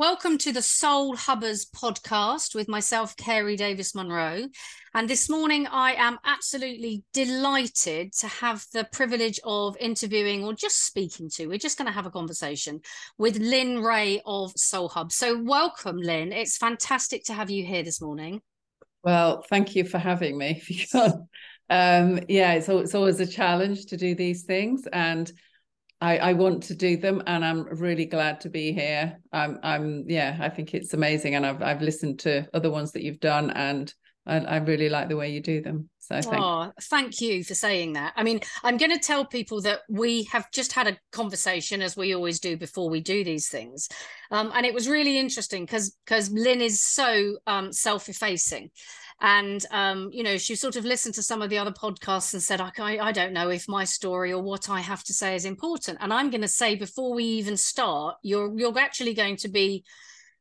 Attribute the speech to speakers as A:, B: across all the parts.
A: Welcome to the Soulhubber's podcast with myself, Carey Davis-Munro. And this morning, I am absolutely delighted to have the privilege of interviewing or just speaking to, we're just going to have a conversation with Lynn Rae of Soulhub. So, welcome, Lynn. It's fantastic to have you here this morning.
B: Well, thank you for having me um, yeah, it's, it's always a challenge to do these things. And I, I want to do them and I'm really glad to be here. I'm I'm yeah, I think it's amazing. And I've I've listened to other ones that you've done and I, I really like the way you do them. So thank
A: oh, you. thank you for saying that. I mean, I'm going to tell people that we have just had a conversation, as we always do before we do these things, um, and it was really interesting because because Lynn is so um, self-effacing, and um, you know she sort of listened to some of the other podcasts and said I, I don't know if my story or what i have to say is important. And i'm going to say before we even start you're you're actually going to be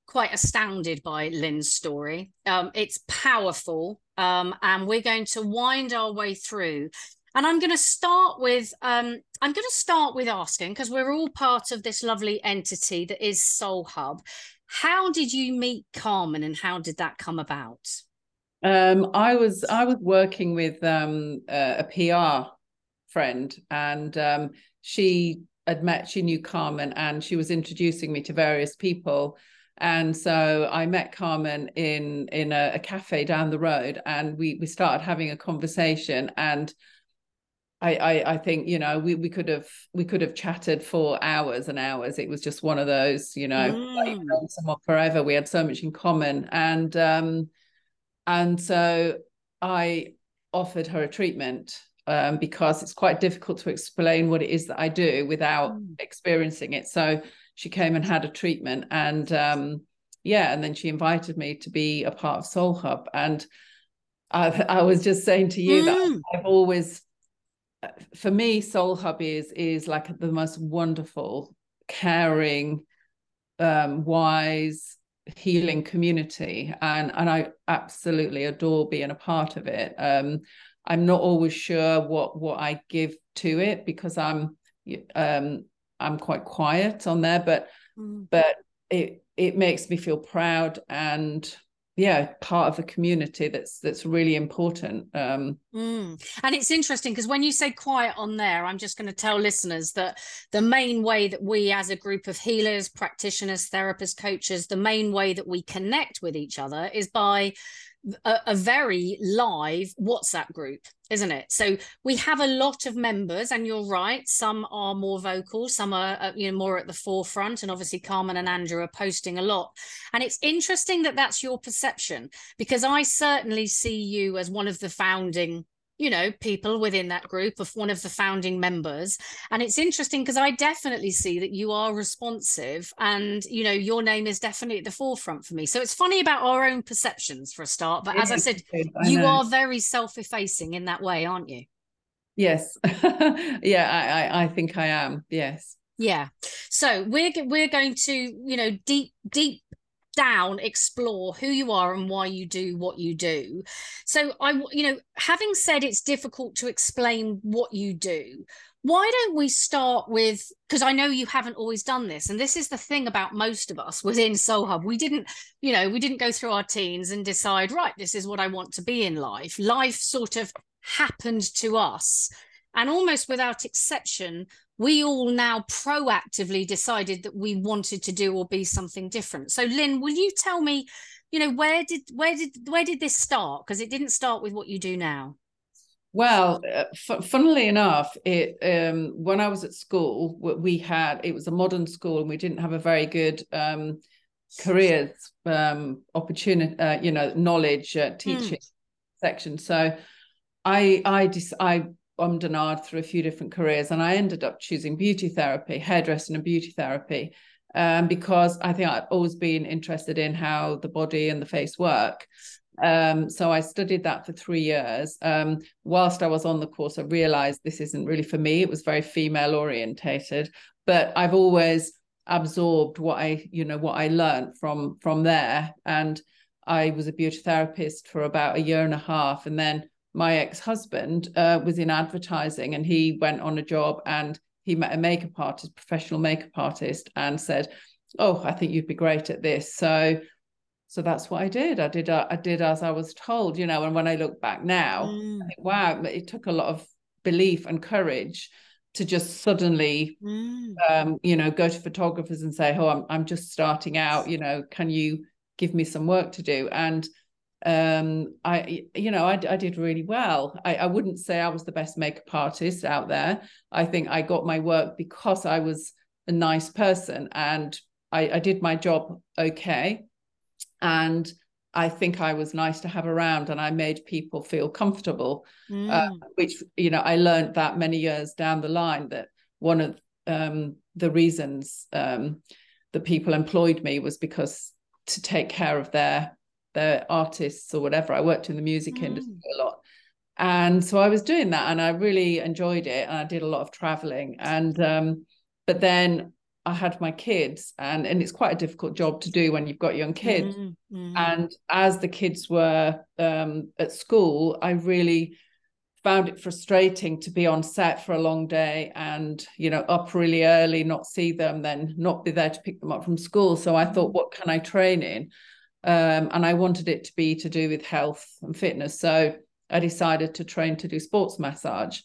A: quite astounded by lynn's story. Um, it's powerful um, and we're going to wind our way through. And i'm going to start with um, i'm going to start with asking because we're all part of this lovely entity that is soulhub. How did you meet carmen and how did that come about
B: um, I was I was working with um, a, a PR friend, and um, she had met. She knew Carmen, and she was introducing me to various people. And so I met Carmen in in a, a cafe down the road, and we we started having a conversation. And I, I, I think you know we we could have we could have chatted for hours and hours. It was just one of those, you know, mm. like someone forever. We had so much in common, and um, and so I offered her a treatment um, because it's quite difficult to explain what it is that I do without mm. experiencing it. So she came and had a treatment, and um, yeah, and then she invited me to be a part of Soulhub. And I, I was just saying to you mm. that I've always, for me, Soulhub is is like the most wonderful, caring, um, wise, healing community and and I absolutely adore being a part of it um I'm not always sure what what I give to it because I'm um I'm quite quiet on there but mm. but it it makes me feel proud and yeah part of the community that's that's really important um
A: mm. and it's interesting because when you say quiet on there i'm just going to tell listeners that the main way that we as a group of healers practitioners therapists coaches the main way that we connect with each other is by a, a, very live WhatsApp group, isn't it? So we have a lot of members, and you're right. Some are more vocal, some are uh, you know more at the forefront, and obviously Carmen and Andrew are posting a lot. And it's interesting that that's your perception because I certainly see you as one of the founding you know people within that group of one of the founding members. And it's interesting because i definitely see that you are responsive and you know your name is definitely at the forefront for me. So it's funny about our own perceptions for a start but as i said I you are very self-effacing in that way aren't you?
B: Yes. Yeah I, I i think i am yes.
A: Yeah. So we're we're going to you know deep deep down explore who you are and why you do what you do. So i you know having said it's difficult to explain what you do why don't we start with because i know you haven't always done this and this is the thing about most of us within soulhub. We didn't you know we didn't go through our teens and decide right this is what i want to be in life. Life sort of happened to us and almost without exception we all now proactively decided that we wanted to do or be something different. So Lynn, will you tell me, you know, where did where did where did this start? Because it didn't start with what you do now.
B: Well, uh, f- funnily enough, it um, when I was at school, we had it was a modern school, and we didn't have a very good um, careers um, opportunity, uh, you know, knowledge uh, teaching mm. section. So I I dis- I ummed and ahed through a few different careers, and I ended up choosing beauty therapy, hairdressing, and beauty therapy, um, because I think I've always been interested in how the body and the face work. Um, so I studied that for three years. Um, whilst I was on the course, I realized this isn't really for me. It was very female orientated, but I've always absorbed what I, you know, what I learned from from there. And I was a beauty therapist for about a year and a half, and then my ex-husband uh, was in advertising and he went on a job and he met a makeup artist professional makeup artist and said oh i think you'd be great at this so so that's what i did i did uh, i did as i was told you know and when i look back now mm. think, wow it took a lot of belief and courage to just suddenly mm. um, you know go to photographers and say oh I'm, I'm just starting out you know can you give me some work to do and um i you know I, I did really well. I, I wouldn't say i was the best makeup artist out there. I think i got my work because i was a nice person and i, I did my job okay. And i think i was nice to have around and i made people feel comfortable uh, mm. uh, which you know i learned that many years down the line that one of um, the reasons um, that people employed me was because to take care of their artists or whatever. I worked in the music mm. industry a lot. And so I was doing that and I really enjoyed it. And I did a lot of traveling. And um, but then I had my kids and and it's quite a difficult job to do when you've got young kids. Mm, mm. And as the kids were um, at school, I really found it frustrating to be on set for a long day and you know up really early not see them then not be there to pick them up from school so i thought mm. what can i train in um, and I wanted it to be to do with health and fitness. So I decided to train to do sports massage.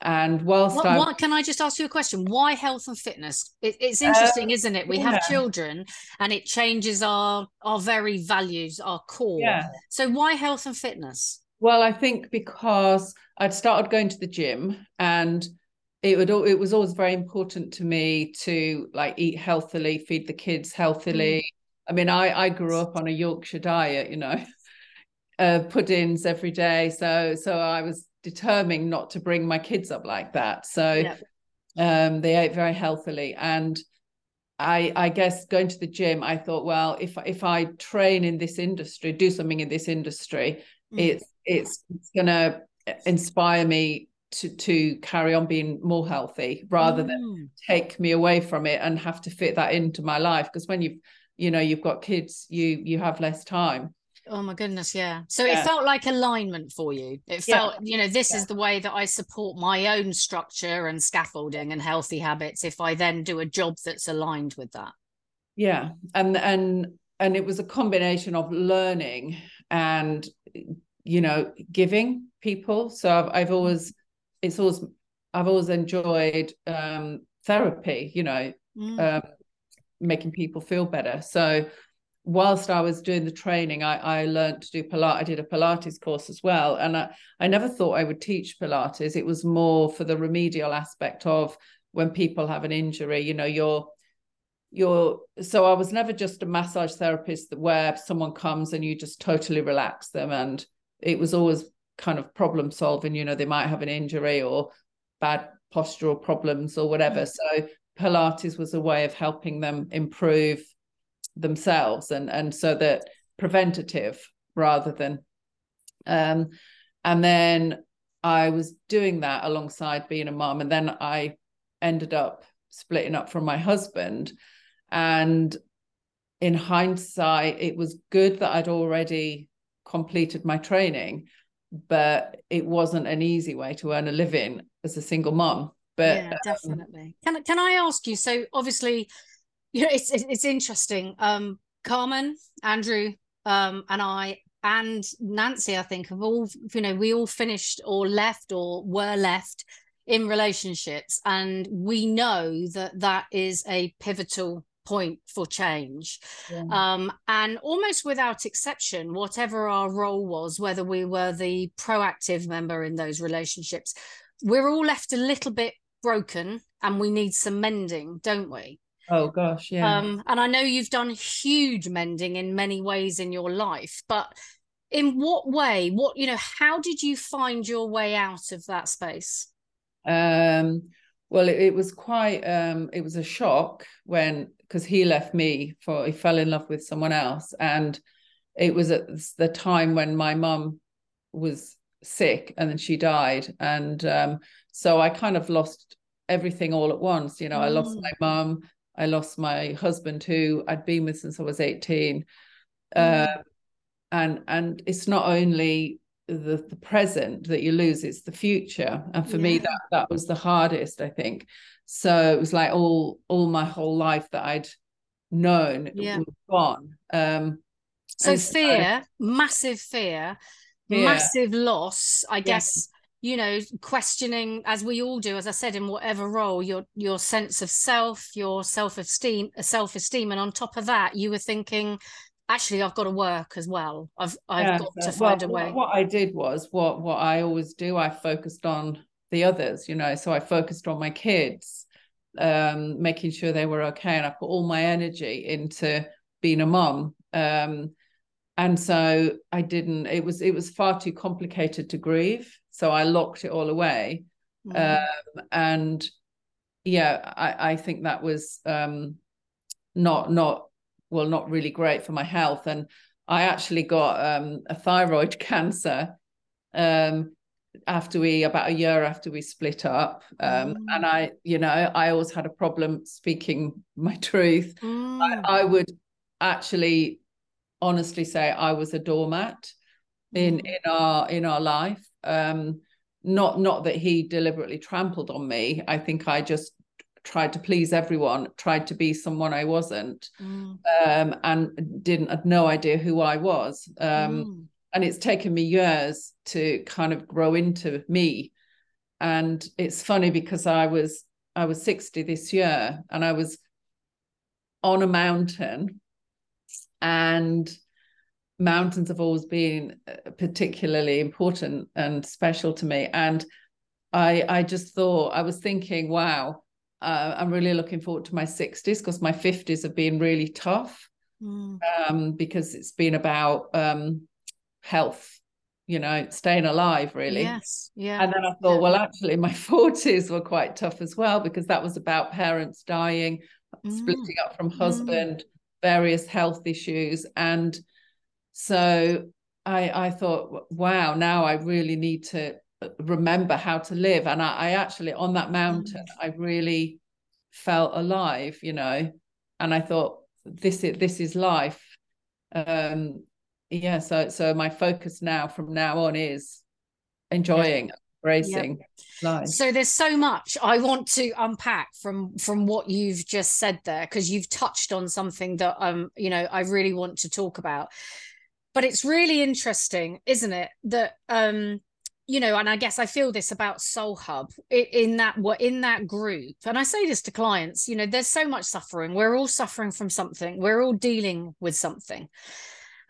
B: And whilst
A: what, I, what, can I just ask you a question? Why health and fitness? It, it's interesting, uh, isn't it? We yeah. have children, and it changes our our very values, our core. Yeah. So why health and fitness?
B: Well, I think because I'd started going to the gym, and it would it was always very important to me to like eat healthily, feed the kids healthily. Mm I mean, I I grew up on a Yorkshire diet, you know, uh, puddings every day. So so I was determined not to bring my kids up like that. So yeah. um, they ate very healthily, and I I guess going to the gym, I thought, well, if if I train in this industry, do something in this industry, mm. it's it's it's gonna inspire me to to carry on being more healthy rather mm. than take me away from it and have to fit that into my life because when you've you know you've got kids you you have less time
A: oh my goodness yeah so yeah. it felt like alignment for you it felt yeah. you know this yeah. is the way that i support my own structure and scaffolding and healthy habits if i then do a job that's aligned with that
B: yeah and and and it was a combination of learning and you know giving people so i've, I've always it's always i've always enjoyed um therapy you know mm. um, making people feel better. So whilst I was doing the training, I, I learned to do Pilates. I did a Pilates course as well. And I, I never thought I would teach Pilates. It was more for the remedial aspect of when people have an injury, you know, you're you're so I was never just a massage therapist where someone comes and you just totally relax them. And it was always kind of problem solving, you know, they might have an injury or bad postural problems or whatever. Mm-hmm. So Pilates was a way of helping them improve themselves and and so that preventative rather than um and then I was doing that alongside being a mom and then I ended up splitting up from my husband. And in hindsight it was good that I'd already completed my training but it wasn't an easy way to earn a living as a single mom but
A: yeah, um, definitely. Um, can can I ask you? So obviously, you know, it's it's interesting. Um, Carmen, Andrew, um, and I and Nancy, I think, have all you know, we all finished or left or were left in relationships, and we know that that is a pivotal point for change. Yeah. Um, and almost without exception, whatever our role was, whether we were the proactive member in those relationships, we're all left a little bit broken and we need some mending, don't we?
B: Oh gosh, yeah.
A: Um, and I know you've done huge mending in many ways in your life, but in what way? What you know, how did you find your way out of that space?
B: Um, well, it, it was quite um, it was a shock when because he left me for he fell in love with someone else, and it was at the time when my mum was sick and then she died, and um, so I kind of lost everything all at once. You know, mm. I lost my mm. mum, I lost my husband who I'd been with since I was 18. Mm. Uh, and and it's not only the, the present that you lose, it's the future. And for yeah. me, that that was the hardest, I think. So it was like all all my whole life that I'd known
A: Yeah.
B: was gone. Um,
A: So
B: and so-
A: fear, massive fear,
B: Yeah.
A: massive loss. I
B: Yeah.
A: guess you know, questioning as we all do, as I said, in whatever role, your your sense of self, your self esteem, self esteem, and on top of that, you were thinking, actually, I've got to work as well. I've I've
B: Yeah,
A: got
B: so-
A: to find
B: well,
A: a way.
B: What, what I did was what what I always do. I focused on the others, you know. So I focused on my kids, um, making sure they were okay, and I put all my energy into being a mom. Um, and so I didn't. It was it was far too complicated to grieve, so I locked it all away.
A: Mm.
B: Um, and yeah, I I think that was um, not not well not really great for my health and i actually got um, a thyroid cancer um, after we about a year after we split up um,
A: Mm.
B: and i you know i always had a problem speaking my truth
A: Mm.
B: I, I would actually honestly say i was a doormat in
A: Mm.
B: in our in our life um not not that he deliberately trampled on me i think i just tried to please everyone tried to be someone i wasn't
A: Mm.
B: um, and didn't had no idea who I was. Um,
A: Mm.
B: And it's taken me years to kind of grow into me. And it's funny because I was I was 60 this year and I was on a mountain and mountains have always been uh, particularly important and special to me and I I just thought I was thinking wow uh, I'm really looking forward to my 60s because my 50s have been really tough
A: Mm.
B: um, because it's been about um, health, you know, staying alive, really.
A: Yes. Yeah.
B: And then I thought,
A: Yeah.
B: well, actually, my 40s were quite tough as well because that was about parents dying,
A: Mm.
B: splitting up from husband, various health issues. And so I, I thought, wow, now I really need to uh, remember how to live. And I, I actually, on that mountain,
A: Mm.
B: I really felt alive, you know, and I thought, this is this is life. Um, yeah, so so my focus now from now on is enjoying, embracing life.
A: So there's so much I want to unpack from from what you've just said there because you've touched on something that um you know I really want to talk about. But it's really interesting, isn't it, that um you know, and I guess I feel this about Soulhub in that what in that group, and I say this to clients, you know, there's so much suffering. We're all suffering from something. We're all dealing with something.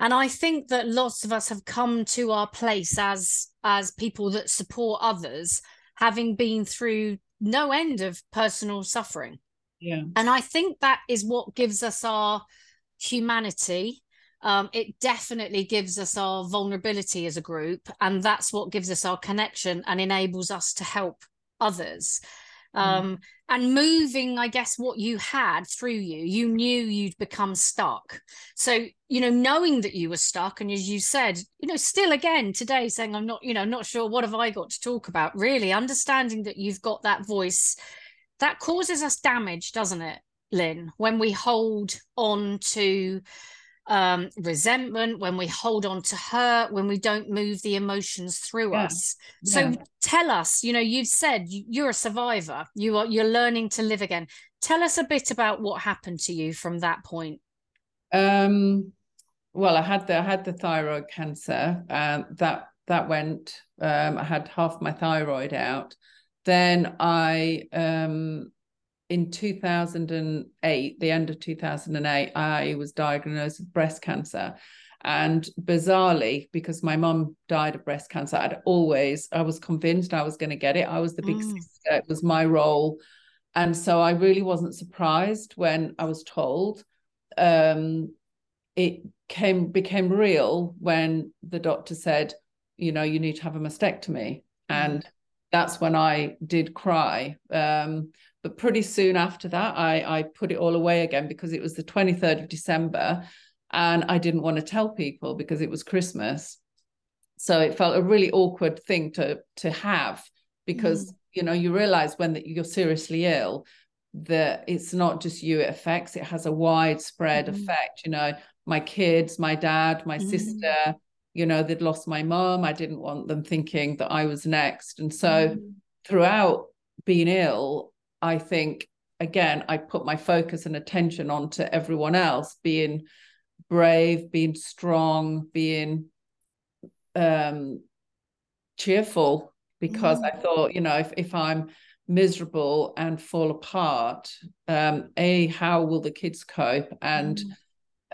A: And I think that lots of us have come to our place as as people that support others, having been through no end of personal suffering.
B: Yeah,
A: And I think that is what gives us our humanity. Um, it definitely gives us our vulnerability as a group. And that's what gives us our connection and enables us to help others. Um, and moving, I guess, what you had through you, you knew you'd become stuck. So, you know, knowing that you were stuck, and as you said, you know, still again today saying, I'm not, you know, not sure what have I got to talk about, really understanding that you've got that voice that causes us damage, doesn't it, Lynn, when we hold on to um resentment when we hold on to hurt when we don't move the emotions through
B: Yeah.
A: us so
B: yeah.
A: tell us you know you've said you- you're a survivor you are you're learning to live again tell us a bit about what happened to you from that point
B: Um, well, I had the I had the thyroid cancer, and that that went. Um, I had half my thyroid out. Then I, um, in two thousand and eight, the end of two thousand and eight, I was diagnosed with breast cancer. And bizarrely, because my mum died of breast cancer, I'd always I was convinced I was going to get it. I was the big
A: Mm.
B: sister. It was my role, and so I really wasn't surprised when I was told um, it came became real when the doctor said, you know, you need to have a mastectomy, and that's when I did cry. Um, but pretty soon after that, I I put it all away again because it was the twenty third of December, and I didn't want to tell people because it was Christmas. So it felt a really awkward thing to to have because you know you realize when that you're seriously ill that it's not just you it affects it has a widespread
A: Mhm.
B: effect you know my kids my dad my
A: Mhm.
B: sister you know they'd lost my mom i didn't want them thinking that i was next and so
A: Mm.
B: throughout being ill i think again, I put my focus and attention onto everyone else being brave, being strong, being um, cheerful, because mm. I thought, you know, if, if I'm miserable and fall apart, um, A, how will the kids cope? And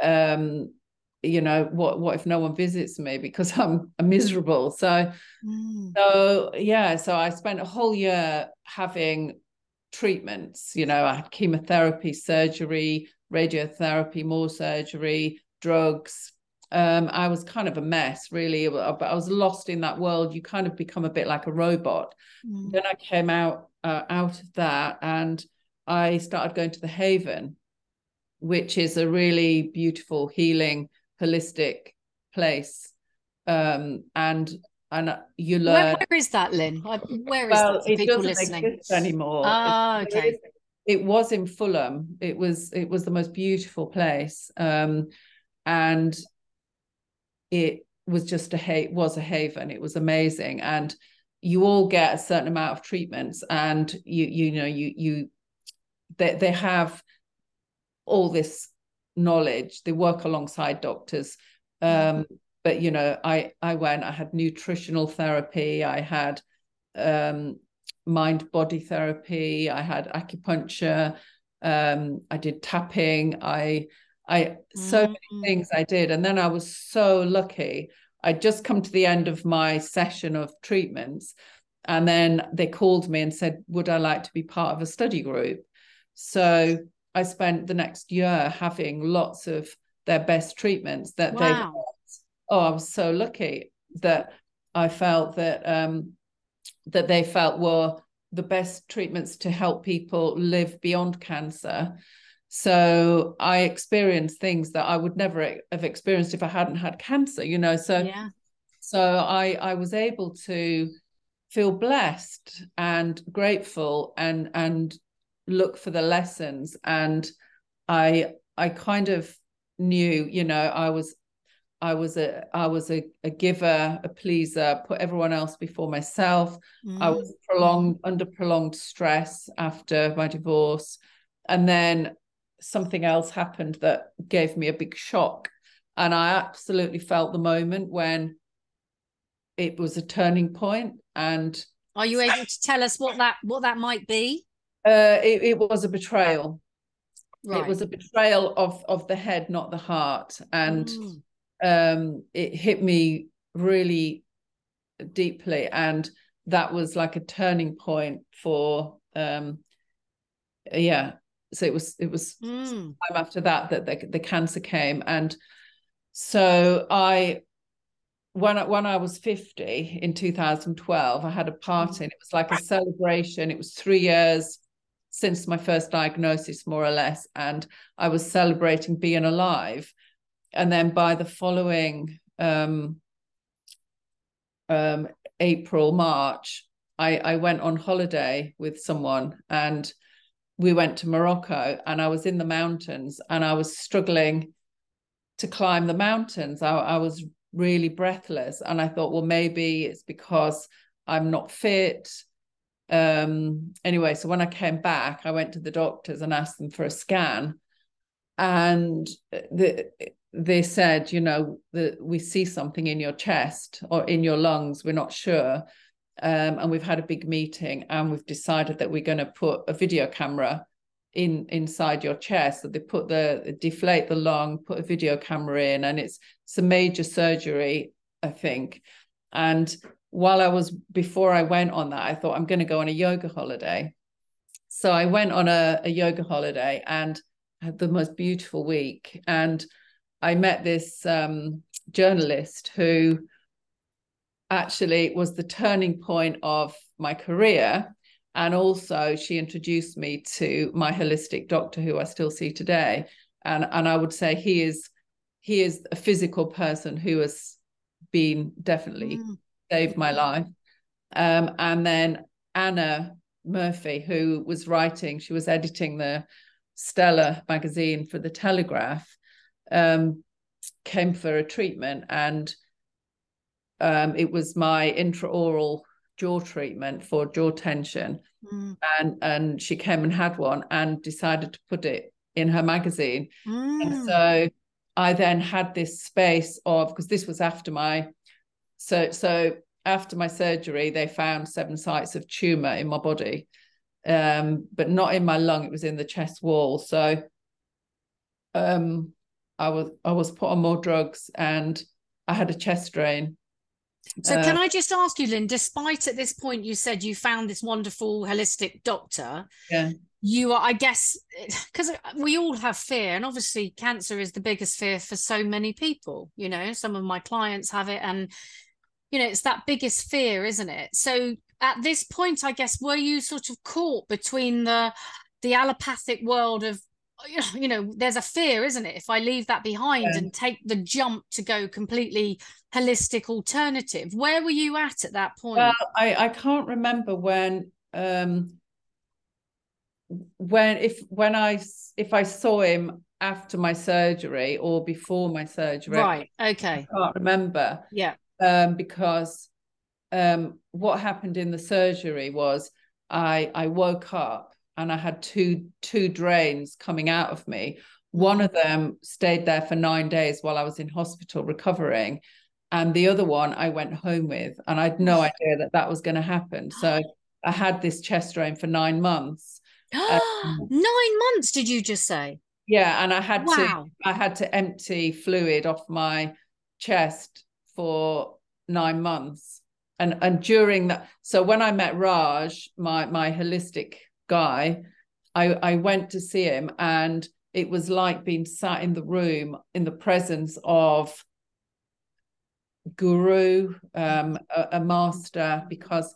B: mm. um, you know what what if no one visits me because i'm, I'm miserable so mm. so yeah so i spent a whole year having treatments you know i had chemotherapy surgery radiotherapy more surgery drugs um, i was kind of a mess really but i was lost in that world you kind of become a bit like a robot mm. then i came out uh, out of that and i started going to the haven which is a really beautiful healing holistic place um, and and you learn
A: where, where is that lynn? Where is well, that for people listening?
B: anymore.
A: Ah okay.
B: it, it, was in fulham. It was it was the most beautiful place um, and it was just a ha- was a haven. It was amazing. And you all get a certain amount of treatments and you you know you you they, they have all this knowledge. They work alongside doctors. Um, but you know i i went i had nutritional therapy i had um, mind body therapy i had acupuncture um, i did tapping i i so mm-hmm. many things i did. And then i was so lucky. I'd just come to the end of my session of treatments and then they called me and said would i like to be part of a study group? So I spent the next year having lots of their best treatments that wow. they oh I was so lucky that I felt that um that they felt were the best treatments to help people live beyond cancer. So I experienced things that I would never have experienced if I hadn't had cancer you know? So
A: yeah.
B: so I I was able to feel blessed and grateful and and look for the lessons. And i i kind of knew you know i was i was a i was a, a giver a pleaser put everyone else before myself. Mm. i was prolonged under prolonged stress after my divorce. And then something else happened that gave me a big shock. And i absolutely felt the moment when it was a turning point. And
A: are you able to tell us what that what that might be
B: uh, it, it was a betrayal. Right. It was a betrayal of of the head, not the heart, and mm. um, it hit me really deeply, and that was like a turning point for um, yeah. So it was it was mm. time after that that the, the cancer came, and so I when I, when I was 50 in 2012, I had a party mm. and it was like a celebration. It was three years since my first diagnosis, more or less, and I was celebrating being alive. And then by the following um, um, April, March, I, I went on holiday with someone and we went to Morocco and I was in the mountains and I was struggling to climb the mountains. I, I was really breathless. And I thought, well, maybe it's because I'm not fit um, anyway, so when I came back, I went to the doctors and asked them for a scan, and the, they said, you know, that we see something in your chest or in your lungs. We're not sure. Um, and we've had a big meeting and we've decided that we're going to put a video camera in inside your chest. So they put the deflate the lung, put a video camera in, and it's a major surgery, I think. And while I was before I went on that, I thought I'm going to go on a yoga holiday. So I went on a, a yoga holiday and had the most beautiful week. And I met this um, journalist who actually was the turning point of my career. And also, she introduced me to my holistic doctor, who I still see today. And and I would say he is he is a physical person who has been definitely mm saved my life. Um, and then Anna Murphy, who was writing, she was editing the Stella magazine for the Telegraph, um, came for a treatment, and um, it was my intraoral jaw treatment for jaw tension. mm. and and she came and had one and decided to put it in her magazine mm. and so i then had this space of because this was after my so so after my surgery they found seven sites of tumor in my body um but not in my lung it was in the chest wall so um i was i was put on more drugs and i had a chest drain
A: so uh, can I just ask you, Lynn, despite at this point you said you found this wonderful holistic doctor,
B: yeah.
A: you are, I guess, because we all have fear, and obviously cancer is the biggest fear for so many people. You know, some of my clients have it, and you know, it's that biggest fear, isn't it? So at this point, I guess, were you sort of caught between the the allopathic world of you know there's a fear isn't it? If i leave that behind yeah. and take the jump to go completely holistic alternative where were you at at that point?
B: Well i i can't remember when um when if when i if i saw him after my surgery or before my surgery.
A: Right okay.
B: I can't remember.
A: Yeah
B: um because um what happened in the surgery was i i woke up and I had two two drains coming out of me. One of them stayed there for nine days while I was in hospital recovering, and the other one I went home with, and I had no idea that that was going to happen. So I had this chest drain for nine months.
A: um, nine months? Did you just say?
B: Yeah, and I had wow. to I had to empty fluid off my chest for nine months. And and during that, so when I met Raj, my my holistic guy, I, I went to see him and it was like being sat in the room in the presence of guru um a, a, master because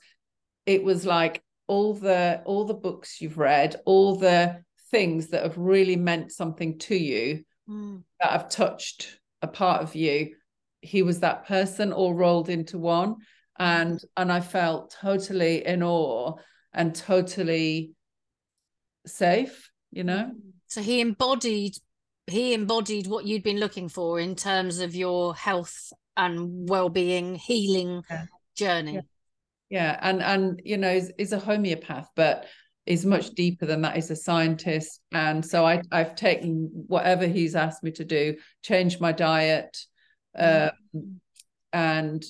B: it was like all the all the books you've read all the things that have really meant something to you mm. that have touched a part of you he was that person all rolled into one and and i felt totally in awe and totally safe you know
A: so he embodied he embodied what you'd been looking for in terms of your health and well-being healing yeah. journey
B: yeah. yeah. and and you know is, is a homeopath but is much deeper than that. He's a scientist and so I, i've taken whatever he's asked me to do changed my diet um, and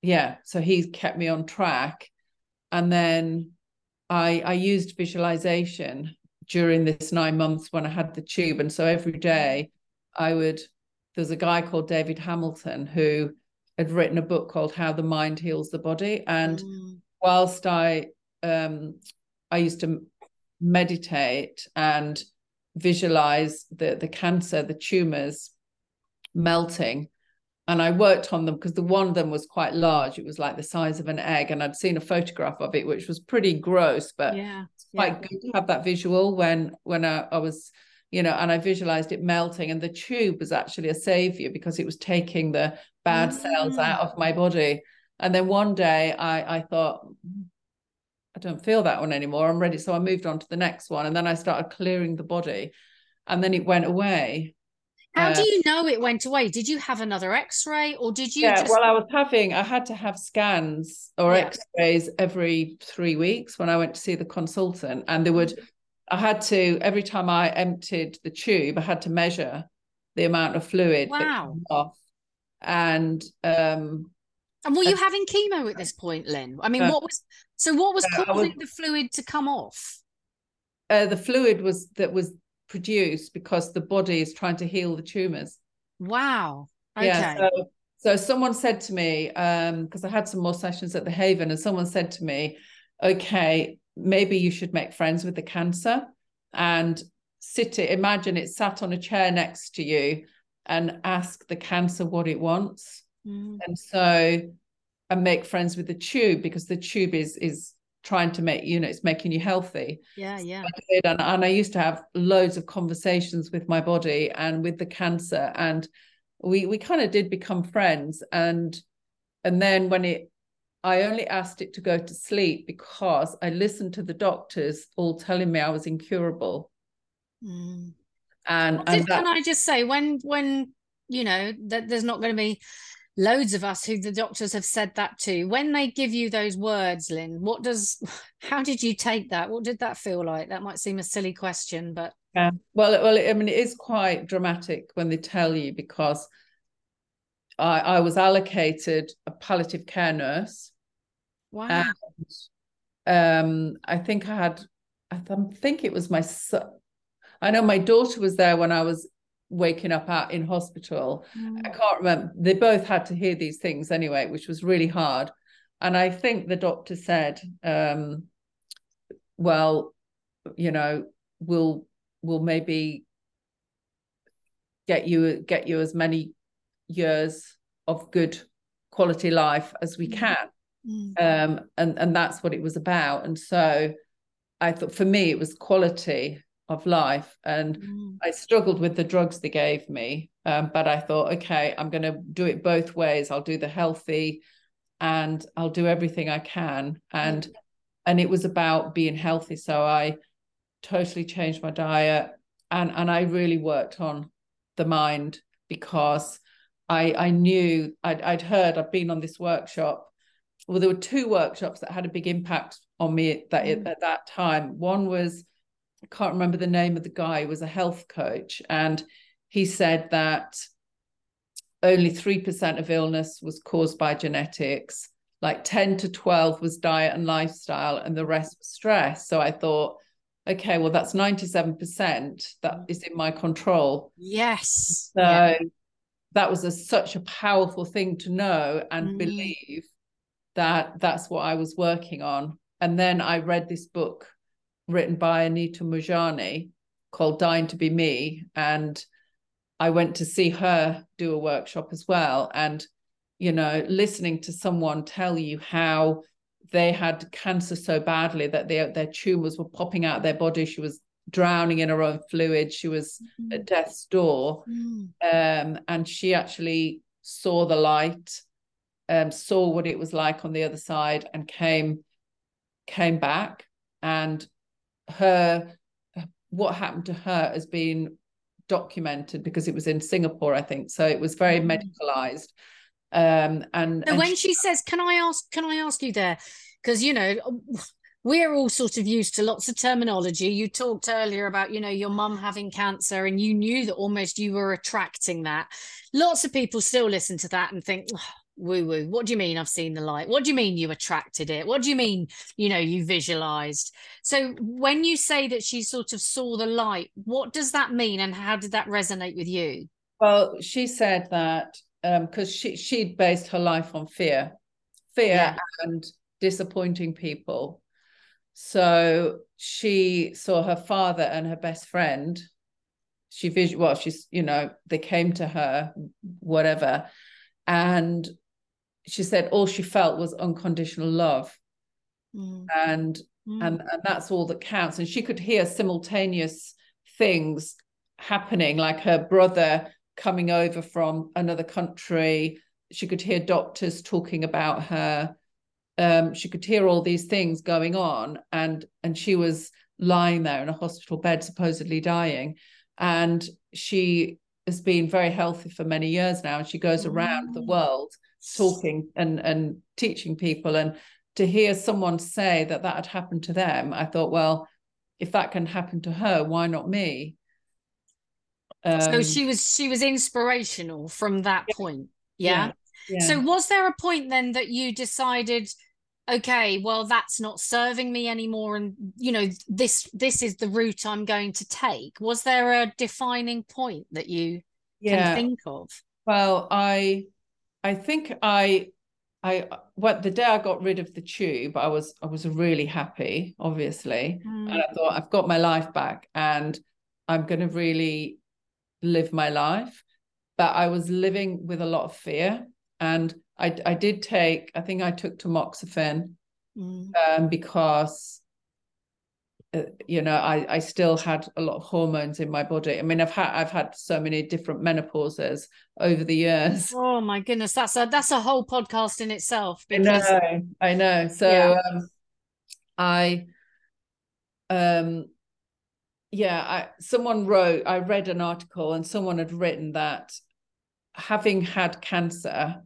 B: yeah so he kept me on track and then I, I used visualization during this nine months when I had the tube. And so every day I would, there's a guy called David Hamilton who had written a book called How the Mind Heals the Body. And mm. whilst I, um, I used to meditate and visualize the, the cancer, the tumors melting, and I worked on them because the one of them was quite large. It was like the size of an egg, and I'd seen a photograph of it, which was pretty gross, but
A: yeah,
B: quite yeah. good to have that visual when when I, I, was, you know, and I visualized it melting. And the tube was actually a savior because it was taking the bad mm. cells out of my body. And then one day I I thought. I don't feel that one anymore. I'm ready. So I moved on to the next one. And then I started clearing the body. And then it went away
A: how uh, do you know it went away? Did you have another X-ray, or did you?
B: Yeah,
A: just...
B: well, I was having. I had to have scans or yeah. X-rays every three weeks when I went to see the consultant, and they would. Mm-hmm. I had to every time I emptied the tube, I had to measure the amount of fluid
A: wow.
B: off, and um.
A: And were you having chemo at this point, Lynn? I mean, uh, what was so? What was uh, causing was, the fluid to come off?
B: Uh, the fluid was that was produce because the body is trying to heal the tumors.
A: Wow. Okay.
B: Yeah. So, so someone said to me, um, because I had some more sessions at the Haven, and someone said to me, okay, maybe you should make friends with the cancer and sit it, imagine it sat on a chair next to you and ask the cancer what it wants. Mm. And so and make friends with the tube because the tube is is trying to make you know it's making you healthy.
A: Yeah yeah.
B: So and, and i used to have loads of conversations with my body and with the cancer and we we kind of did become friends and and then when it i only asked it to go to sleep because i listened to the doctors all telling me i was incurable.
A: Mm.
B: and,
A: and that, can i just say when when you know that there's not going to be loads of us who the doctors have said that to. When they give you those words, Lynn, what does, how did you take that? What did that feel like? That might seem a silly question, but.
B: Yeah. Well, well, I mean, it is quite dramatic when they tell you because I, I was allocated a palliative care nurse.
A: Wow.
B: And, um, I think I had, I think it was my son. I know my daughter was there when I was waking up out in hospital. Mm. I can't remember. They both had to hear these things anyway, which was really hard. And I think the doctor said, um, well, you know, we'll we'll maybe get you get you as many years of good quality life as we mm. can. Mm. Um, and and that's what it was about. And so I thought for me it was quality of life. And mm. I struggled with the drugs they gave me. Um, but I thought, okay, I'm going to do it both ways. I'll do the healthy and I'll do everything I can. And mm. and it was about being healthy. So I totally changed my diet and and I really worked on the mind because I I knew I'd I'd heard I'd been on this workshop. Well, there were two workshops that had a big impact on me that mm. at that time. One was I can't remember the name of the guy, was a health coach. And he said that only 3% of illness was caused by genetics, like 10 to 12 was diet and lifestyle, and the rest was stress. So I thought, okay, well, that's 97% that is in my control.
A: Yes.
B: So yeah. that was a, such a powerful thing to know and mm. believe that that's what I was working on. And then I read this book written by Anita Moorjani called Dying to Be Me. And I went to see her do a workshop as well. And, you know, listening to someone tell you how they had cancer so badly that they, their tumors were popping out their body. She was drowning in her own fluid. She was mm-hmm. at death's door. Mm. Um, and she actually saw the light, um, saw what it was like on the other side and came came back and her what happened to her has been documented because it was in Singapore, I think. So it was very mm. medicalized. Um, and,
A: so
B: and
A: when she, she says, "Can I ask? Can I ask you there?" Because you know we're all sort of used to lots of terminology. You talked earlier about, you know, your mum having cancer and you knew that almost you were attracting that. Lots of people still listen to that and think, oh, woo woo. What do you mean I've seen the light? What do you mean you attracted it? What do you mean, you know, you visualized? So when you say that she sort of saw the light, what does that mean and how did that resonate with you?
B: Well, she said that because um, she she'd based her life on fear, fear yeah. and disappointing people. So she saw her father and her best friend. She visual well, she's you know they came to her, whatever, and she said all she felt was unconditional love. Mm. and mm. and and that's all that counts. And she could hear simultaneous things happening like her brother coming over from another country. She could hear doctors talking about her. Um, she could hear all these things going on. And and she was lying there in a hospital bed supposedly dying. And she has been very healthy for many years now. And she goes around the mm. world talking and and teaching people. And to hear someone say that that had happened to them i thought well if that can happen to her why not me?
A: Um, so she was she was inspirational from that yeah, point yeah? Yeah, yeah. So was there a point then that you decided okay well that's not serving me anymore and you know this this is the route i'm going to take? Was there a defining point that you can think of?
B: Well i I think I I what the day I got rid of the tube, I was I was really happy, obviously. Mm. And I thought I've got my life back and I'm gonna really live my life. But I was living with a lot of fear. And I I did take, I think I took tamoxifen mm. um, because uh, you know I, I still had a lot of hormones in my body i mean i've had i've had so many different menopauses over the years
A: oh my goodness that's a that's a whole podcast in itself
B: because... i know i know so yeah. um, i um yeah i someone wrote i read an article and someone had written that having had cancer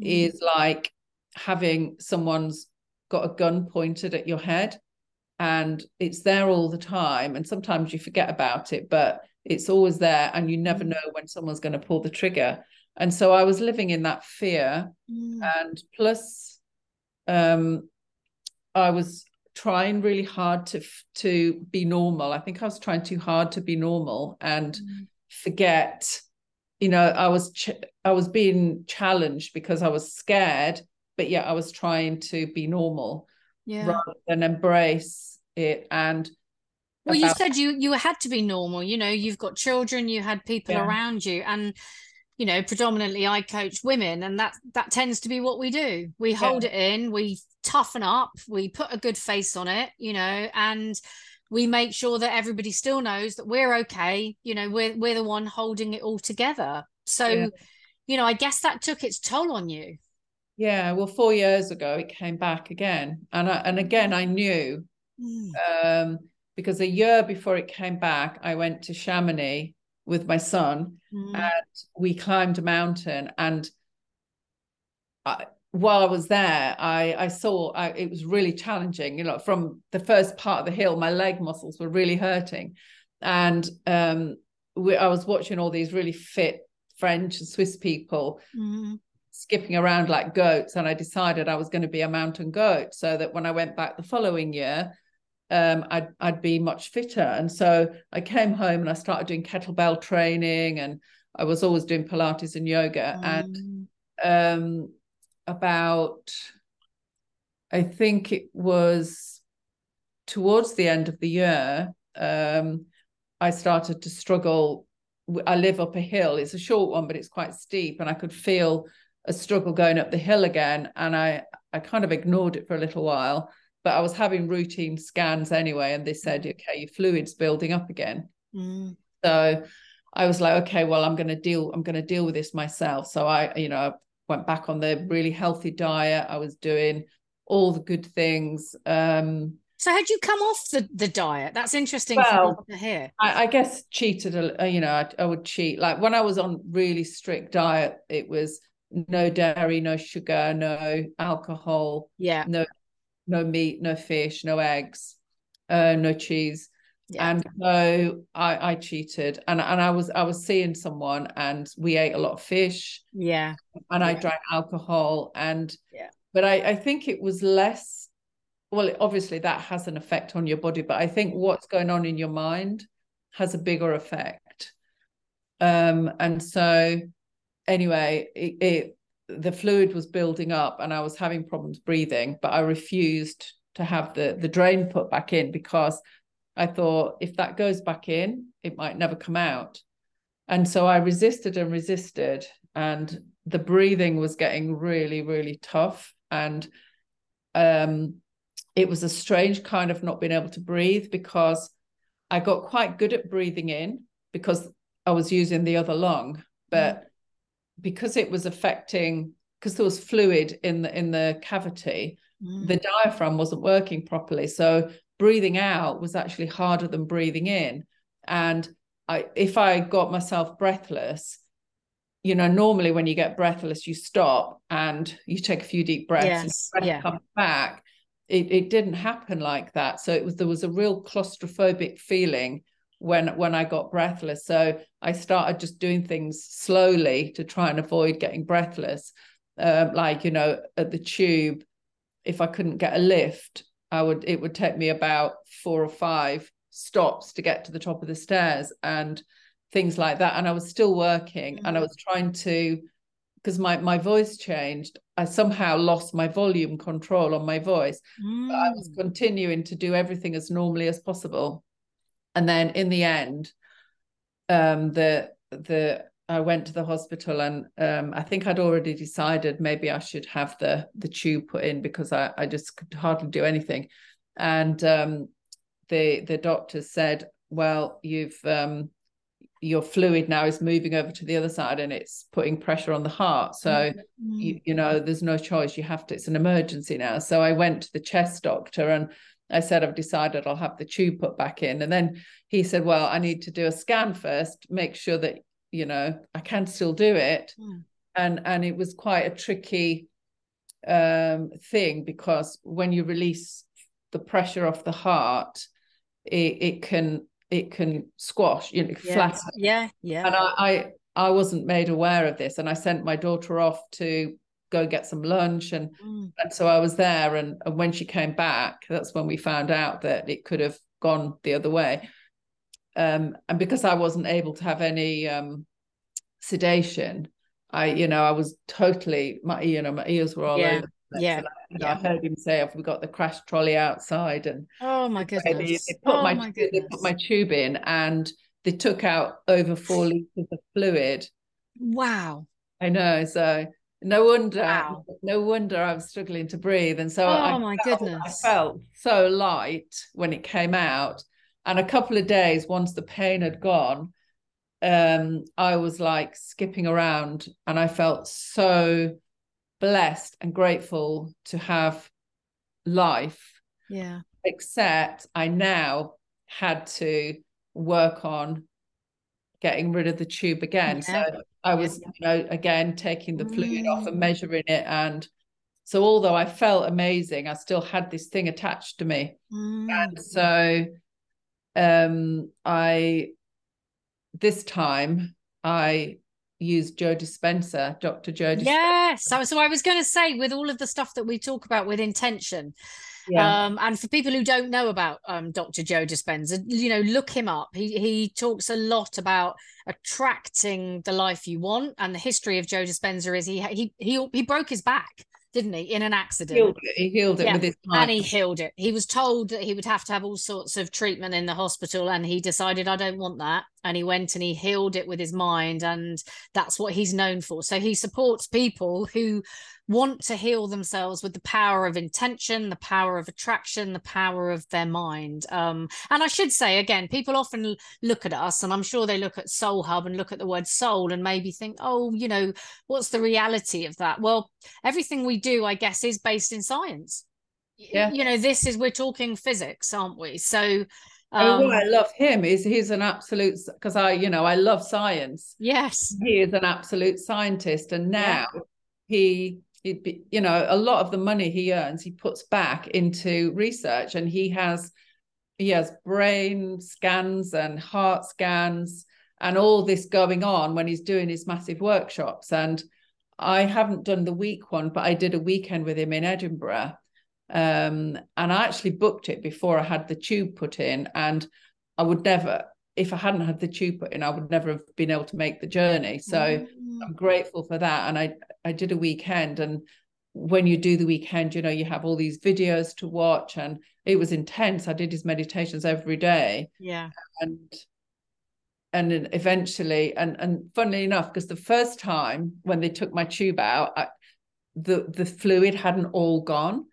B: mm. is like having someone's got a gun pointed at your head and it's there all the time and sometimes you forget about it but it's always there and you never mm. know when someone's going to pull the trigger and so i was living in that fear mm. and plus um i was trying really hard to to be normal i think i was trying too hard to be normal and mm. forget you know i was ch- i was being challenged because i was scared but yet i was trying to be normal
A: yeah.
B: rather than embrace it and
A: well about- you said you you had to be normal you know you've got children you had people yeah. around you and you know predominantly i coach women and that that tends to be what we do we hold yeah. it in we toughen up we put a good face on it you know and we make sure that everybody still knows that we're okay you know we're we're the one holding it all together so yeah. you know i guess that took its toll on you
B: yeah well 4 years ago it came back again and I, and again i knew mm. um because a year before it came back i went to chamonix with my son mm. and we climbed a mountain and I, while I was there, I I saw I, it was really challenging. You know, from the first part of the hill, my leg muscles were really hurting, and um, we, I was watching all these really fit French and Swiss people mm. Skipping around like goats, and I decided I was going to be a mountain goat, so that when I went back the following year. Um, I'd I'd be much fitter, and so I came home and I started doing kettlebell training, and I was always doing Pilates and yoga, and mm. um, about, I think it was towards the end of the year, um, I started to struggle. I live up a hill. It's a short one, but it's quite steep, and I could feel a struggle going up the hill again. And I, I kind of ignored it for a little while, but I was having routine scans anyway, and they said, mm. okay, your fluid's building up again. Mm. So I was like, okay, well, I'm going to deal. I'm going to deal with this myself. So I, you know, went back on the really healthy diet. I was doing all the good things. Um,
A: so had you come off the, the diet? That's interesting well, to hear.
B: I, I guess cheated, a, you know, I, I, would cheat. Like when I was on really strict diet, it was no dairy, no sugar, no alcohol,
A: yeah,
B: no no meat, no fish, no eggs, uh, no cheese. Yeah. And so I, I cheated and, and I was I was seeing someone and we ate a lot of fish.
A: Yeah.
B: And
A: yeah.
B: I drank alcohol and
A: yeah.
B: But I, I think it was less well, obviously that has an effect on your body, but I think what's going on in your mind has a bigger effect. Um, and so anyway, it, it the fluid was building up and I was having problems breathing, but I refused to have the the drain put back in because I thought if that goes back in, it might never come out. And so I resisted and resisted, and the breathing was getting really, really tough. And um, it was a strange kind of not being able to breathe because I got quite good at breathing in because I was using the other lung, but. Because it was affecting because there was fluid in the in the cavity, mm. the diaphragm wasn't working properly. So breathing out was actually harder than breathing in. And I, if I got myself breathless, you know, normally when you get breathless, you stop and you take a few deep breaths yes. and yeah. come back. It, it didn't happen like that. So it was there was a real claustrophobic feeling when when I got breathless. So I started just doing things slowly to try and avoid getting breathless. Um, like you know, at the tube, if I couldn't get a lift, I would it would take me about four or five stops to get to the top of the stairs and things like that. And I was still working mm-hmm. and I mm. was trying to because my my voice changed. I somehow lost my volume control on my voice. Mm. I was mm. continuing to do everything as normally as possible. And then in the end, um, the the I went to the hospital and um, I think I'd already decided maybe I should have the the tube put in because I, I just could hardly do anything. And um, the the doctor said, "Well, you've um, your fluid now is moving over to the other side and it's putting pressure on the heart. So mm-hmm. you, you know, there's no choice. You have to. It's an emergency now." So I went to the chest doctor and I said, I've decided I'll have the tube put back in. And then he said, Well, I need to do a scan first, make sure that you know i can still do it mm. and and it was quite a tricky um thing because when you release the pressure off the heart it, it can it can squash you know
A: yeah.
B: flatten
A: Yeah, yeah.
B: and I, I I wasn't made aware of this and I sent my daughter off to go get some lunch and
A: Mm.
B: and so I was there and, and when she came back that's when we found out that it could have gone the other way um and because I wasn't able to have any um sedation I you know I was totally my you know my ears were all
A: Yeah,
B: over
A: yeah,
B: I,
A: yeah.
B: I heard him say have we got the crash trolley outside and
A: Oh my goodness.
B: they put
A: oh
B: my,
A: my
B: they put my tube in and they took out over four liters of fluid
A: wow.
B: I know. So no wonder,
A: Wow.
B: no wonder I was struggling to breathe. And so
A: Oh
B: I,
A: my
B: felt, I felt so light when it came out. And a couple of days, once the pain had gone, um, I was like skipping around and I felt so blessed and grateful to have life,
A: Yeah.
B: except I now had to work on getting rid of the tube again.
A: Yeah.
B: So I was,
A: Yeah.
B: you know, again taking the fluid off and
A: Mm.
B: measuring it. And so although I felt amazing, I still had this thing attached to me.
A: Mm.
B: And so um I this time I used Joe Dispenza, Dr. Joe Dispenza.
A: Yes. So, so I was going to say, with all of the stuff that we talk about with intention,
B: Yeah.
A: um, and for people who don't know about um, Dr. Joe Dispenza, you know, look him up. He he talks a lot about attracting the life you want, and the history of Joe Dispenza is he he he he broke his back, didn't he, in an accident?
B: healed it. He healed it
A: Yeah,
B: with his
A: and he healed it. He was told that he would have to have all sorts of treatment in the hospital, and he decided, I don't want that. And he went and he healed it with his mind, and that's what he's known for. So he supports people who want to heal themselves with the power of intention, the power of attraction, the power of their mind. Um, and I should say again, people often look at us, and I'm sure they look at Soulhub and look at the word soul and maybe think, oh, you know, what's the reality of that? Well, everything we do, I guess, is based in science.
B: Yeah.
A: You know, this is we're talking physics, aren't we? So Um,
B: what I love him is he's an absolute because I, you know, I love science.
A: yes.
B: He is an absolute scientist, and
A: Yeah.
B: now he, he'd be, you know, a lot of the money he earns, he puts back into research, and he has, he has brain scans and heart scans and all this going on when he's doing his massive workshops. And I haven't done the week one, but I did a weekend with him in Edinburgh. Um, and I actually booked it before I had the tube put in. And I would never, if I hadn't had the tube put in, I would never have been able to make the journey. So
A: Mm.
B: I'm grateful for that. And I I did a weekend and when you do the weekend, you know, you have all these videos to watch and it was intense. I did his meditations every day
A: yeah.
B: and and then eventually and and funnily enough because the first time when they took my tube out I, the the fluid hadn't all gone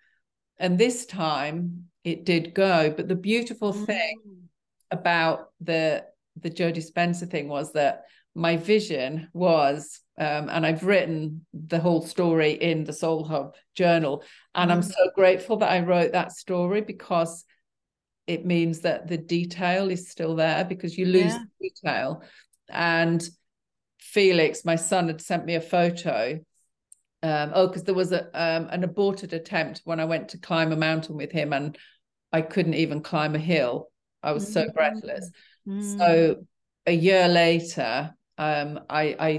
B: and this time it did go but the beautiful thing
A: Mm.
B: about the the Joe Dispenza thing was that my vision was um, and I've written the whole story in the Soulhub journal and I'm
A: Mm.
B: so grateful that I wrote that story because it means that the detail is still there because you lose
A: Yeah.
B: the detail and Felix my son had sent me a photo um, oh because there was a um, an aborted attempt when I went to climb a mountain with him and I couldn't even climb a hill I was so
A: Mm.
B: breathless
A: Mm.
B: so a year later, um, I, I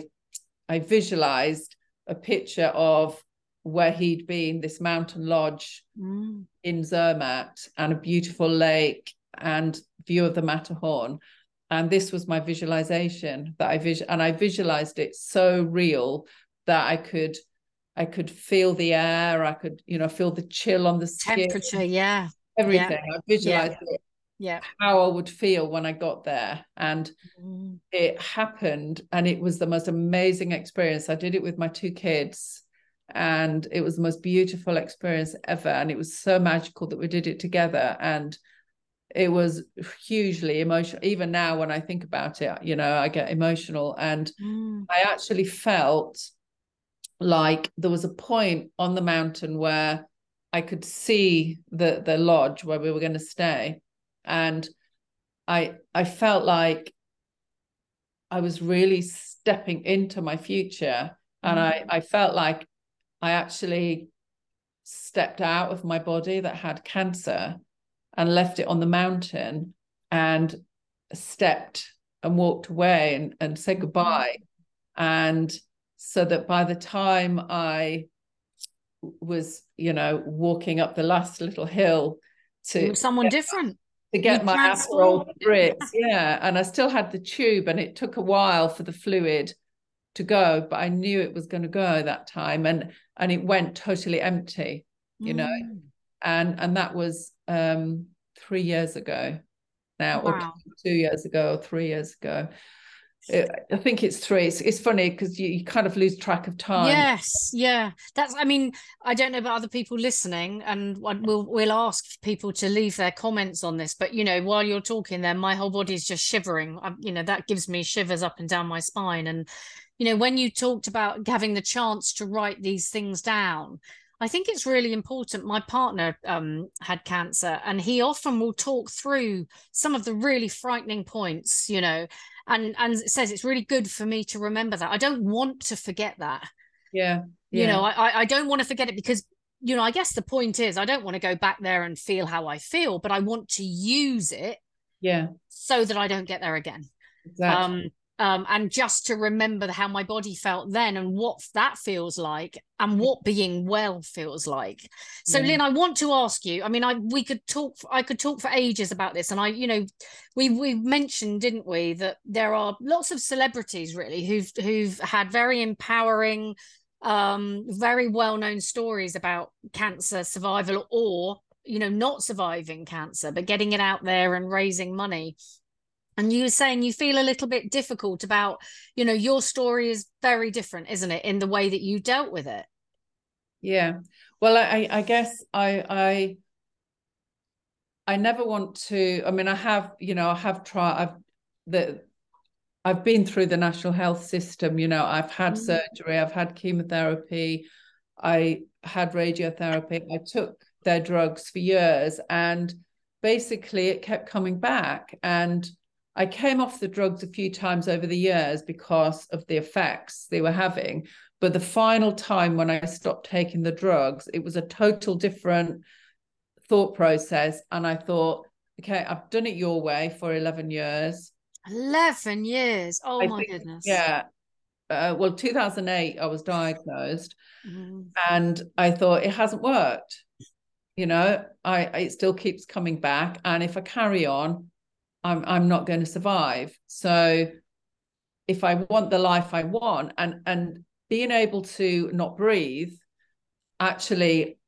B: I visualized a picture of where he'd been, this mountain lodge
A: Mm.
B: in Zermatt, and a beautiful lake and view of the Matterhorn. And this was my visualization that I vis and I visualized it so real that I could I could feel the air, I could, you know, feel the chill on the skin,
A: Temperature, yeah.
B: everything. I visualized it,
A: Yeah.
B: how I would feel when I got there. And
A: Mm.
B: it happened and it was the most amazing experience. I did it with my two kids and it was the most beautiful experience ever. And it was so magical that we did it together. And it was hugely emotional. Even now, when I think about it, you know, I get emotional. And
A: Mm.
B: I actually felt like there was a point on the mountain where I could see the the lodge where we were going to stay, and I I felt like I was really stepping into my future, and
A: Mm.
B: I I felt like I actually stepped out of my body that had cancer and left it on the mountain and stepped and walked away and, and said goodbye. And so that by the time I was, you know, walking up the last little hill to
A: someone different.
B: to get
A: You
B: my. Aperol Spritz, yeah, and I still had the tube, and it took a while for the fluid to go, but I knew it was going to go that time, and and it went totally empty, you know,
A: Mm.
B: and and that was um three years ago now, or two years ago, or three years ago. It- I think it's three. It's, it's funny because you, you kind of lose track of time.
A: Yes, yeah. That's I mean, I don't know about other people listening and we'll we'll ask people to leave their comments on this, but you know, while you're talking there, my whole body's just shivering. i you know, that gives me shivers up and down my spine and you know, when you talked about having the chance to write these things down, I think it's really important. My partner um, had cancer, and he often will talk through some of the really frightening points, you know, and and says it's really good for me to remember that. I don't want to forget that.
B: Yeah.
A: You know, I I- I don't want to forget it because you know, I guess the point is I don't want to go back there and feel how I feel, but I want to use it
B: yeah.
A: so that I don't get there again
B: Exactly.
A: um um and just to remember how my body felt then and what that feels like and what being well feels like. So
B: Yeah.
A: lynn i want to ask you i mean i we could talk i could talk for ages about this and i you know we we mentioned didn't we that there are lots of celebrities really who've who've had very empowering um very well-known stories about cancer survival or you know not surviving cancer but getting it out there and raising money and you were saying you feel a little bit difficult about you know your story is very different isn't it in the way that you dealt with it
B: Yeah. Well, I, I guess I I I never want to. I mean, I have, you know, I have tried. I've the I've been through the national health system. You know, I've had
A: Mm.
B: surgery. I've had chemotherapy. I had radiotherapy. I took their drugs for years, and basically, it kept coming back. And I came off the drugs a few times over the years because of the effects they were having. But the final time when I stopped taking the drugs, it was a total different thought process. And I thought, okay, I've done it your way for 11 years.
A: 11 years oh
B: I
A: my
B: think-
A: goodness
B: Yeah. Uh, well, 2008, I was diagnosed
A: Mm.
B: and I thought it hasn't worked. You know, I it still keeps coming back. And if I carry on, I'm I'm not going to survive. So if I want the life I want and and being able to not breathe actually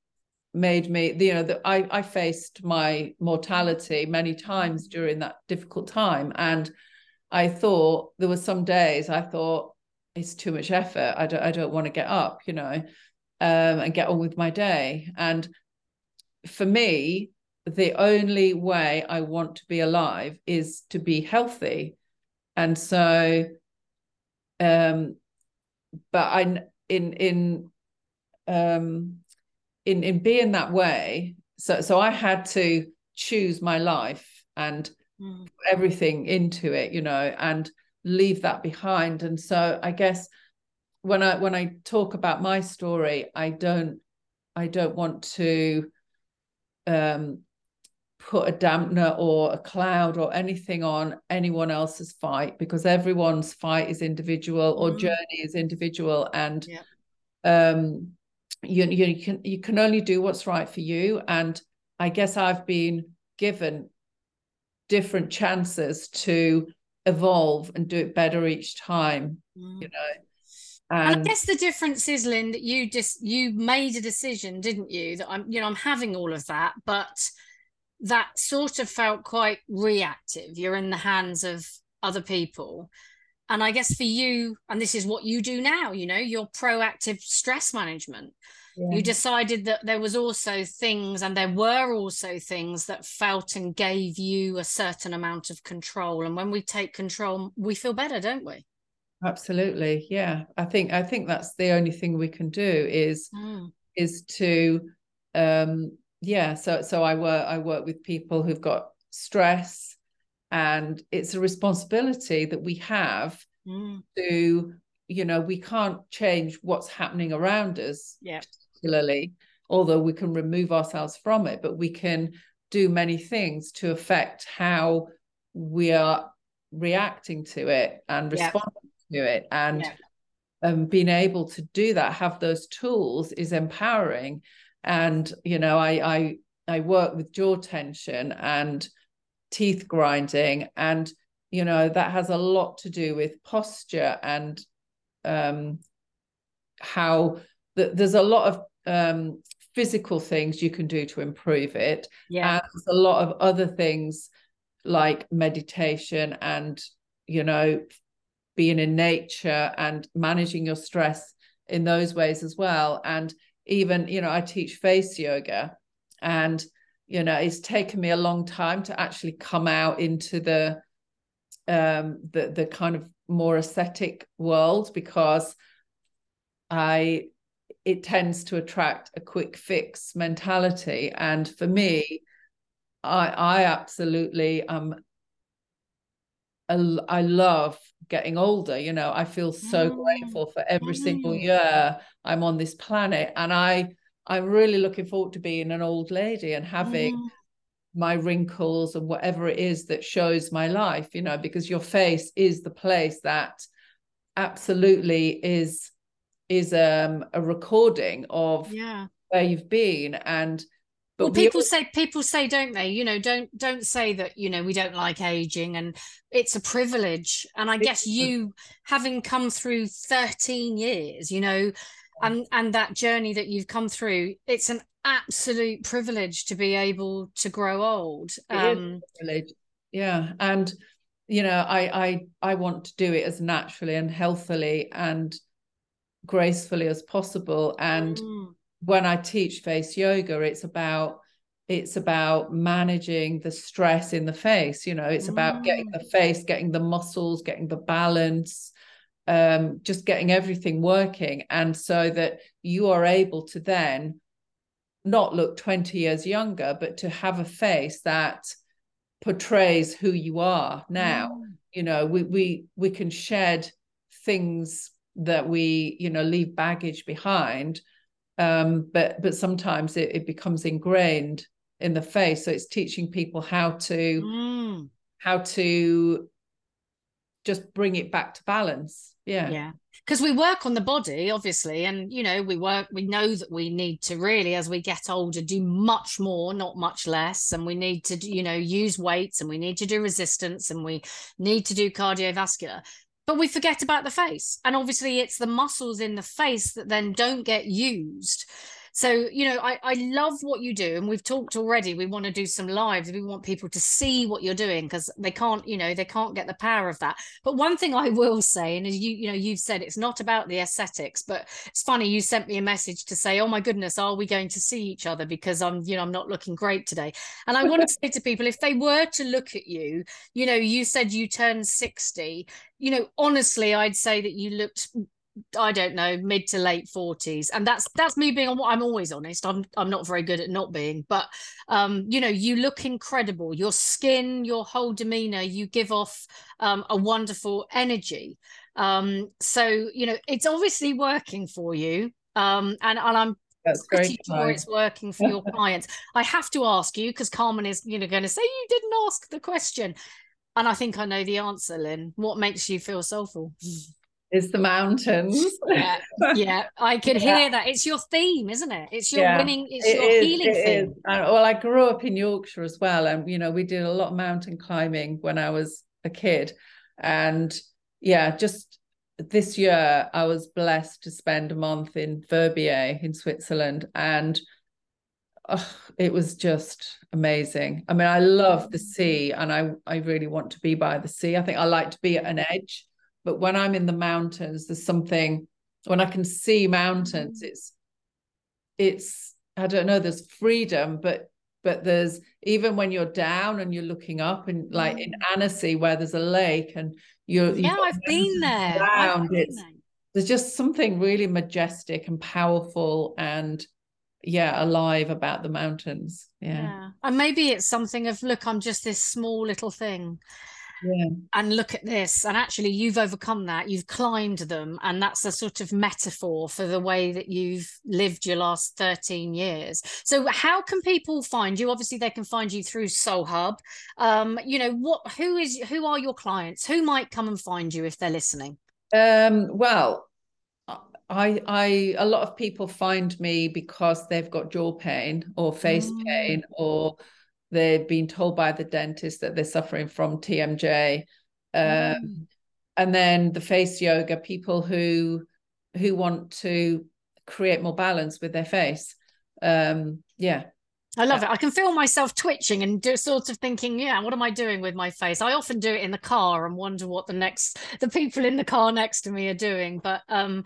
B: made me you know that I, I faced my mortality many times during that difficult time. And i thought there were some days i thought it's too much effort. I don't i don't want to get up you know um, and get on with my day. And for me the only way i want to be alive is to be healthy and so um but i in in um in in being that way so so i had to choose my life and
A: Mm.
B: everything into it you know and leave that behind and so i guess when i when i talk about my story i don't i don't want to um put a dampener or a cloud or anything on anyone else's fight because everyone's fight is individual or
A: Mm.
B: journey is individual and
A: Yeah.
B: um you, you can you can only do what's right for you and i guess i've been given different chances to evolve and do it better each time
A: Mm.
B: you know
A: And
B: and
A: I guess the difference is, Lynn, that you just you made a decision, didn't you? That I'm, you know, I'm having all of that, but that sort of felt quite reactive. You're in the hands of other people. And I guess for you, and this is what you do now, you know, your proactive stress management.
B: yeah.
A: You decided that there was also things, and there were also things that felt and gave you a certain amount of control. And when we take control, we feel better, don't we?
B: absolutely yeah i think i think that's the only thing we can do is
A: Mm.
B: is to um yeah so so i work i work with people who've got stress and it's a responsibility that we have
A: Mm.
B: to you know we can't change what's happening around us
A: yeah
B: particularly although we can remove ourselves from it but we can do many things to affect how we are reacting to it and responding yeah. to it and yeah. um, being able to do that have those tools is empowering and you know i i i work with jaw tension and teeth grinding. And you know that has a lot to do with posture and um how the, there's a lot of um physical things you can do to improve it.
A: Yeah. And
B: there's a lot of other things like meditation and you know being in nature and managing your stress in those ways as well. And even you know i teach face yoga and you know it's taken me a long time to actually come out into the um the the kind of more aesthetic world because i it tends to attract a quick fix mentality. And for me i i absolutely um I love getting older you know i feel so mm. grateful for every mm. single year i'm on this planet and i i'm really looking forward to being an old lady and having mm. my wrinkles and whatever it is that shows my life you know because your face is the place that absolutely is is um, a recording of
A: yeah.
B: where you've been and
A: but well, people say people say don't they? You know don't don't say that you know we don't like aging and it's a privilege. And i guess you having come through 13 years you know and and that journey that you've come through it's an absolute privilege to be able to grow old. Um
B: yeah. And you know i i i want to do it as naturally and healthily and gracefully as possible. And mm. When i teach face yoga it's about it's about managing the stress in the face you know it's mm. about getting the face getting the muscles getting the balance um, just getting everything working and so that you are able to then not look 20 years younger but to have a face that portrays who you are now mm. you know we we we can shed things that we you know leave baggage behind um, but but sometimes it, it, becomes ingrained in the face. So it's teaching people how to
A: mm.
B: how to just bring it back to balance. Yeah.
A: Yeah. Because we work on the body obviously and you know we work we know that we need to really as we get older do much more not much less. And we need to you know use weights and we need to do resistance and we need to do cardiovascular but we forget about the face. And obviously, it's the muscles in the face that then don't get used. So, you know, I, I love what you do. And we've talked already. We want to do some lives. We want people to see what you're doing because they can't, you know, they can't get the power of that. But one thing I will say, and as you, you know, you've said it's not about the aesthetics, but it's funny, you sent me a message to say, Oh my goodness, are we going to see each other? Because I'm, you know, I'm not looking great today. And I want to say to people, if they were to look at you, you know, you said you turned 60, you know, honestly, I'd say that you looked I don't know, mid to late forties, and that's that's me being. What I'm always honest. I'm I'm not very good at not being, but um, you know, you look incredible. Your skin, your whole demeanor, you give off um, a wonderful energy. Um, so you know, it's obviously working for you, um, and and I'm
B: that's
A: pretty sure it's working for your clients. I have to ask you because Carmen is you know going to say you didn't ask the question, and I think I know the answer, Lynn. What makes you feel soulful?
B: is the mountains.
A: Yeah, yeah, I could yeah. hear that. It's your theme, isn't it? It's your yeah, winning, it's it your is, healing it theme.
B: well, I grew up in Yorkshire as well, and you know, we did a lot of mountain climbing when I was a kid, and yeah, just this year I was blessed to spend a month in Verbier in Switzerland, and oh, it was just amazing. I mean, I love the mm. sea, and I I really want to be by the sea. I think I like to be at an edge but when i'm in the mountains there's something when i can see mountains it's it's i don't know there's freedom but but there's even when you're down and you're looking up and like in mm. Annecy where there's a lake and you're
A: yeah I've been there I've
B: been there. there's just something really majestic and powerful and yeah alive about the mountains yeah. yeah
A: and maybe it's something of look I'm just this small little thing
B: yeah.
A: and look at this and actually you've overcome that you've climbed them and that's a sort of metaphor for the way that you've lived your last 13 years. So how can people find you? Obviously they can find you through Soulhub. Um you know what who is who are your clients? Who might come and find you if they're listening?
B: Um well I, I, a lot of people find me because they've got jaw pain or face mm. pain, or they've been told by the dentist that they're suffering from TMJ. Um, mm. And then the face yoga, people who who want to create more balance with their face. Um, yeah,
A: I love it. I can feel myself twitching and do, sort of thinking, yeah, what am I doing with my face? I often do it in the car and wonder what the next the people in the car next to me are doing. But um,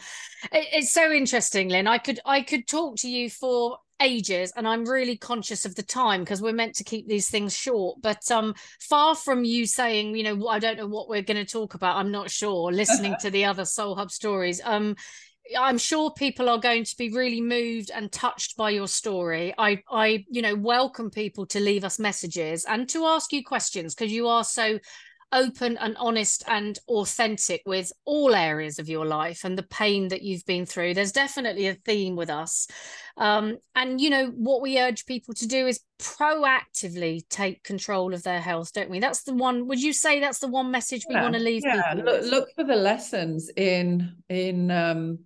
A: it, it's so interesting, Lynn. I could I could talk to you for ages and i'm really conscious of the time because we're meant to keep these things short but um far from you saying you know i don't know what we're going to talk about i'm not sure listening to the other Soulhub stories um I'm sure people are going to be really moved and touched by your story. I, I, you know, welcome people to leave us messages and to ask you questions because you are so open and honest and authentic with all areas of your life and the pain that you've been through. There's definitely a theme with us. Um, and, you know, what we urge people to do is proactively take control of their health, don't we? That's the one, would you say that's the one message we yeah, want to leave
B: yeah.
A: people?
B: Look, look for the lessons in, in, um,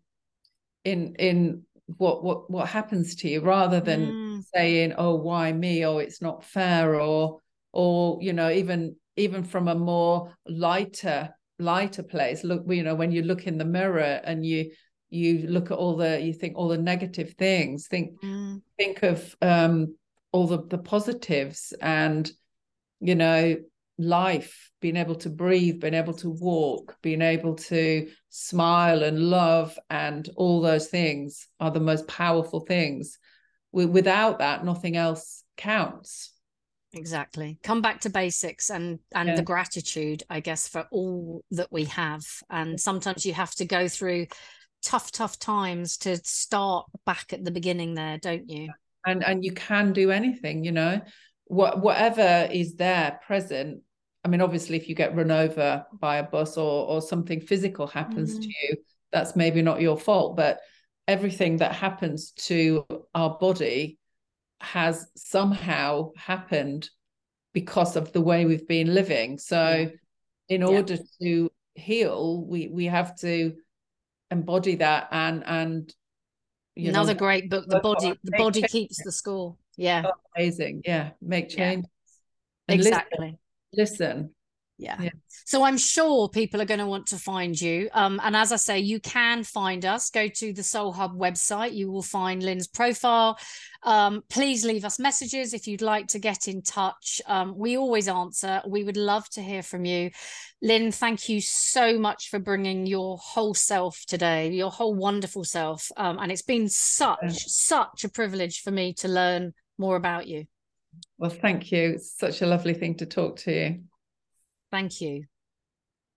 B: in in what what what happens to you rather than mm. saying oh why me oh it's not fair or or you know even even from a more lighter lighter place look you know when you look in the mirror and you you look at all the you think all the negative things think mm. think of um all the the positives and you know life, being able to breathe, being able to walk, being able to smile and love, and all those things are the most powerful things. Without that, nothing else counts.
A: Exactly. Come back to basics and and yeah. the gratitude, I guess, for all that we have. And sometimes you have to go through tough, tough times to start back at the beginning there, don't you?
B: And and you can do anything, you know. What whatever is there present I mean, obviously, if you get run over by a bus or or something physical happens mm-hmm. to you, that's maybe not your fault. But everything that happens to our body has somehow happened because of the way we've been living. So, in order yeah. to heal, we we have to embody that and and
A: another know, great book the body the body keeps the score. Yeah.
B: Oh, amazing. Yeah. Make change.
A: Yeah. exactly.
B: listen
A: yeah. yeah. So I'm sure people are going to want to find you. Um, and as I say, you can find us. Go to the Soulhub website. You will find Lynn's profile. Um, please leave us messages if you'd like to get in touch. Um, we always answer. We would love to hear from you. Lynn, thank you so much for bringing your whole self today, your whole wonderful self. Um, and it's been such, yeah. such a privilege for me to learn more about you.
B: Well, thank you. It's such a lovely thing to talk to you.
A: Thank you.